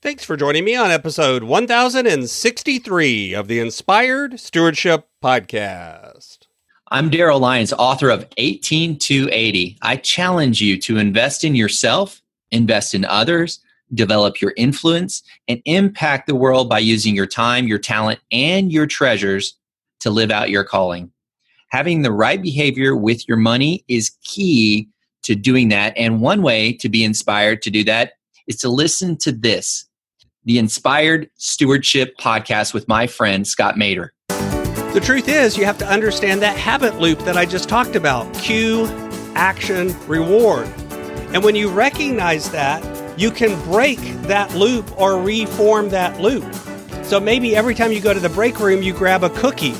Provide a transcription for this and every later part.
Thanks for joining me on episode 1063 of the Inspired Stewardship Podcast. I'm Daryl Lyons, author of 18280. I challenge you to invest in yourself, invest in others, develop your influence, and impact the world by using your time, your talent, and your treasures to live out your calling. Having the right behavior with your money is key to doing that. And one way to be inspired to do that is to listen to this the Inspired Stewardship podcast with my friend Scott Maderer. The truth is, you have to understand that habit loop that I just talked about cue, action, reward. And when you recognize that, you can break that loop or reform that loop. So maybe every time you go to the break room, you grab a cookie.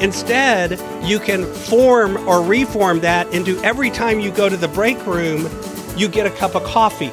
Instead, you can form or reform that into every time you go to the break room, you get a cup of coffee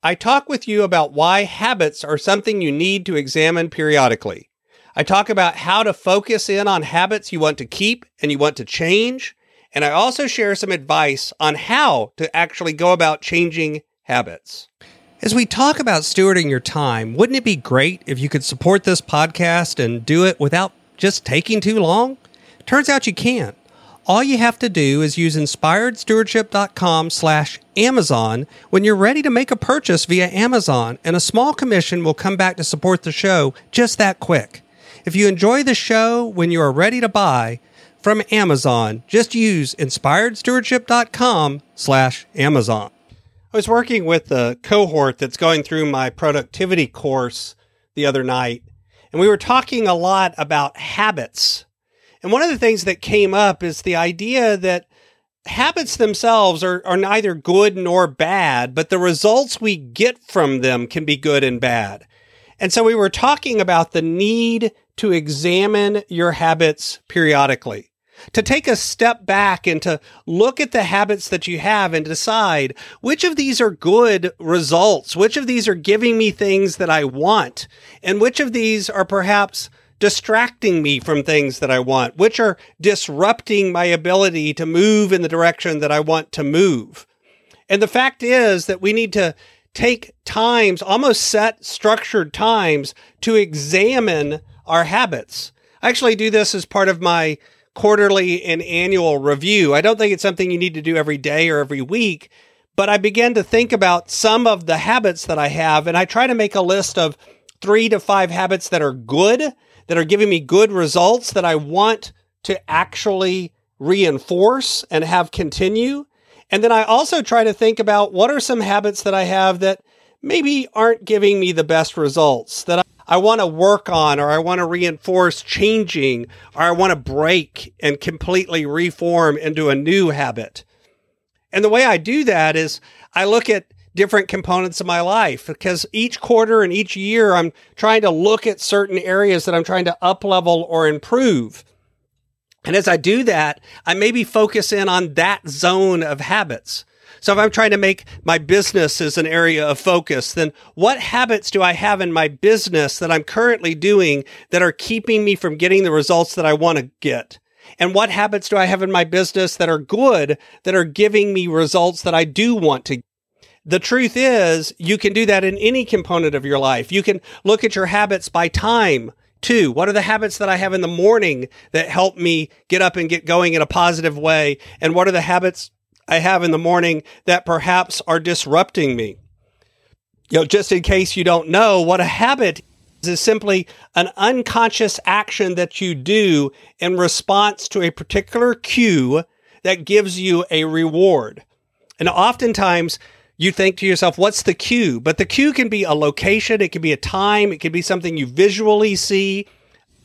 I talk with you about why habits are something you need to examine periodically. I talk about how to focus in on habits you want to keep and you want to change. And I also share some advice on how to actually go about changing habits. As we talk about stewarding your time, wouldn't it be great if you could support this podcast and do it without just taking too long? Turns out you can't all you have to do is use inspiredstewardship.com slash Amazon when you're ready to make a purchase via Amazon, and a small commission will come back to support the show just that quick. If you enjoy the show when you are ready to buy from Amazon, just use inspiredstewardship.com slash Amazon. I was working with a cohort that's going through my productivity course the other night, and we were talking a lot about habits and one of the things that came up is the idea that habits themselves are, are neither good nor bad, but the results we get from them can be good and bad. And so we were talking about the need to examine your habits periodically, to take a step back and to look at the habits that you have and decide which of these are good results, which of these are giving me things that I want, and which of these are perhaps distracting me from things that I want, which are disrupting my ability to move in the direction that I want to move. And the fact is that we need to take times, almost set structured times to examine our habits. I actually do this as part of my quarterly and annual review. I don't think it's something you need to do every day or every week, but I began to think about some of the habits that I have and I try to make a list of three to five habits that are good that are giving me good results that I want to actually reinforce and have continue. And then I also try to think about what are some habits that I have that maybe aren't giving me the best results that I, I want to work on or I want to reinforce changing or I want to break and completely reform into a new habit. And the way I do that is I look at different components of my life because each quarter and each year I'm trying to look at certain areas that I'm trying to up level or improve. And as I do that, I maybe focus in on that zone of habits. So if I'm trying to make my business as an area of focus, then what habits do I have in my business that I'm currently doing that are keeping me from getting the results that I want to get? And what habits do I have in my business that are good, that are giving me results that I do want to the truth is, you can do that in any component of your life. You can look at your habits by time too. What are the habits that I have in the morning that help me get up and get going in a positive way? And what are the habits I have in the morning that perhaps are disrupting me? You know, just in case you don't know, what a habit is is simply an unconscious action that you do in response to a particular cue that gives you a reward. And oftentimes, you think to yourself, what's the cue? But the cue can be a location, it can be a time, it can be something you visually see.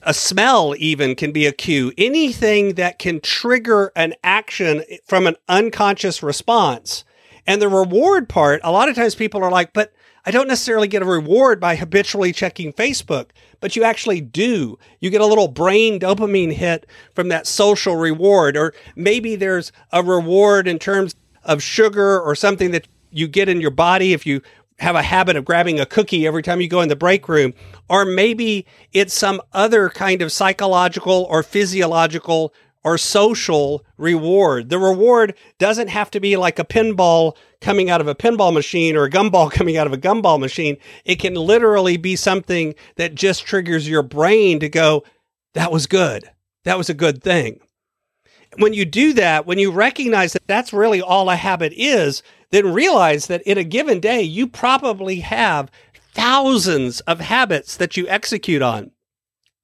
A smell even can be a cue. Anything that can trigger an action from an unconscious response. And the reward part, a lot of times people are like, but I don't necessarily get a reward by habitually checking Facebook, but you actually do. You get a little brain dopamine hit from that social reward, or maybe there's a reward in terms of sugar or something that you get in your body if you have a habit of grabbing a cookie every time you go in the break room, or maybe it's some other kind of psychological or physiological or social reward. The reward doesn't have to be like a pinball coming out of a pinball machine or a gumball coming out of a gumball machine. It can literally be something that just triggers your brain to go, that was good. That was a good thing. When you do that, when you recognize that that's really all a habit is, then realize that in a given day, you probably have thousands of habits that you execute on.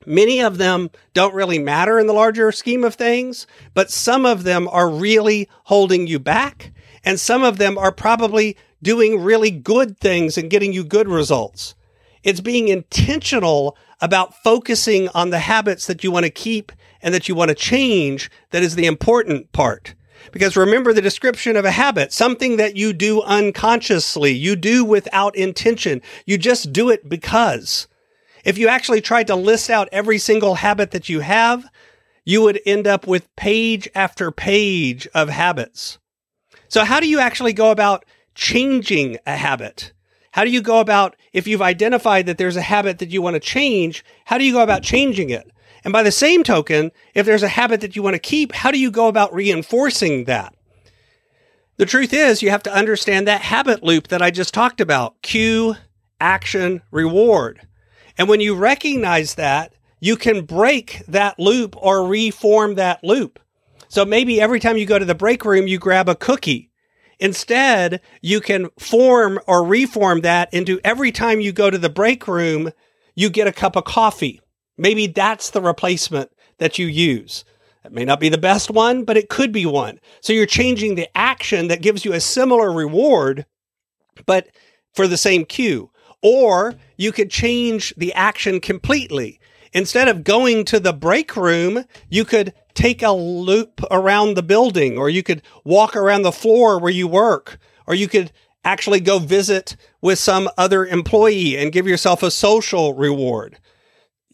Many of them don't really matter in the larger scheme of things, but some of them are really holding you back. And some of them are probably doing really good things and getting you good results. It's being intentional about focusing on the habits that you want to keep and that you want to change that is the important part. Because remember the description of a habit, something that you do unconsciously, you do without intention, you just do it because. If you actually tried to list out every single habit that you have, you would end up with page after page of habits. So, how do you actually go about changing a habit? How do you go about, if you've identified that there's a habit that you want to change, how do you go about changing it? And by the same token, if there's a habit that you want to keep, how do you go about reinforcing that? The truth is, you have to understand that habit loop that I just talked about cue, action, reward. And when you recognize that, you can break that loop or reform that loop. So maybe every time you go to the break room, you grab a cookie. Instead, you can form or reform that into every time you go to the break room, you get a cup of coffee. Maybe that's the replacement that you use. It may not be the best one, but it could be one. So you're changing the action that gives you a similar reward, but for the same cue. Or you could change the action completely. Instead of going to the break room, you could take a loop around the building, or you could walk around the floor where you work, or you could actually go visit with some other employee and give yourself a social reward.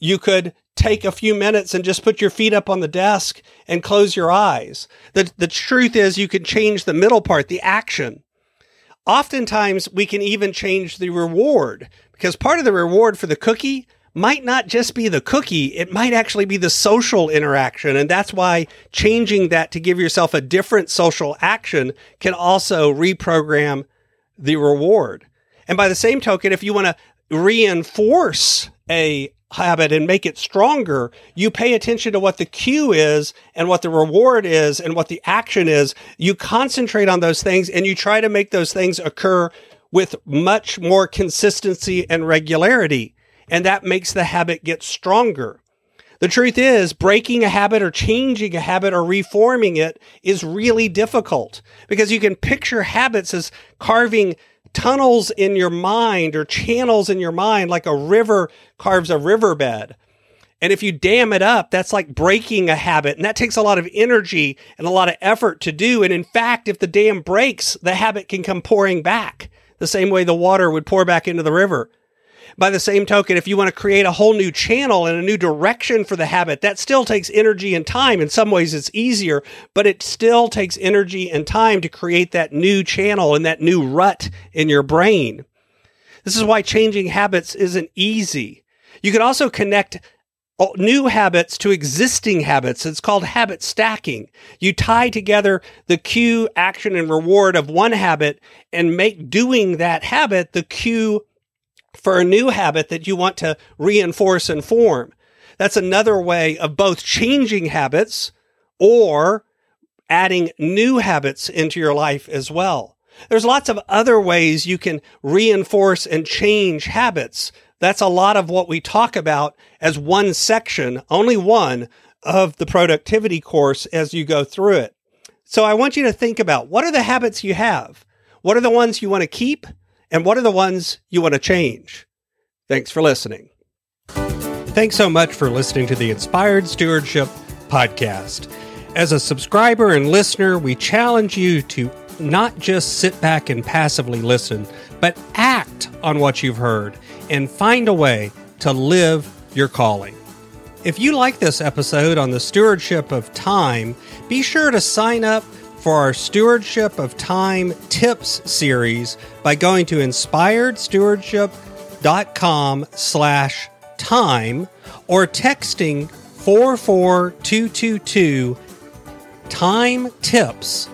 You could take a few minutes and just put your feet up on the desk and close your eyes. The, the truth is, you can change the middle part, the action. Oftentimes, we can even change the reward because part of the reward for the cookie might not just be the cookie, it might actually be the social interaction. And that's why changing that to give yourself a different social action can also reprogram the reward. And by the same token, if you want to reinforce a habit and make it stronger, you pay attention to what the cue is and what the reward is and what the action is. You concentrate on those things and you try to make those things occur with much more consistency and regularity. And that makes the habit get stronger. The truth is, breaking a habit or changing a habit or reforming it is really difficult because you can picture habits as carving tunnels in your mind or channels in your mind like a river carves a riverbed. And if you dam it up, that's like breaking a habit. And that takes a lot of energy and a lot of effort to do. And in fact, if the dam breaks, the habit can come pouring back the same way the water would pour back into the river. By the same token, if you want to create a whole new channel and a new direction for the habit, that still takes energy and time. In some ways, it's easier, but it still takes energy and time to create that new channel and that new rut in your brain. This is why changing habits isn't easy. You can also connect new habits to existing habits. It's called habit stacking. You tie together the cue, action, and reward of one habit and make doing that habit the cue for a new habit that you want to reinforce and form. That's another way of both changing habits or adding new habits into your life as well. There's lots of other ways you can reinforce and change habits. That's a lot of what we talk about as one section, only one of the productivity course as you go through it. So I want you to think about what are the habits you have? What are the ones you want to keep? And what are the ones you want to change? Thanks for listening. Thanks so much for listening to the Inspired Stewardship Podcast. As a subscriber and listener, we challenge you to not just sit back and passively listen, but act on what you've heard and find a way to live your calling. If you like this episode on the stewardship of time, be sure to sign up for our Stewardship of Time Tips series by going to inspiredstewardship.com slash time or texting 44222 time tips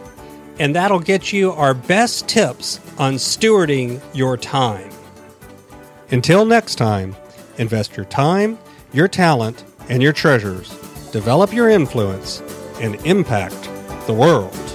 and that'll get you our best tips on stewarding your time. Until next time, invest your time, your talent, and your treasures, develop your influence, and impact the world.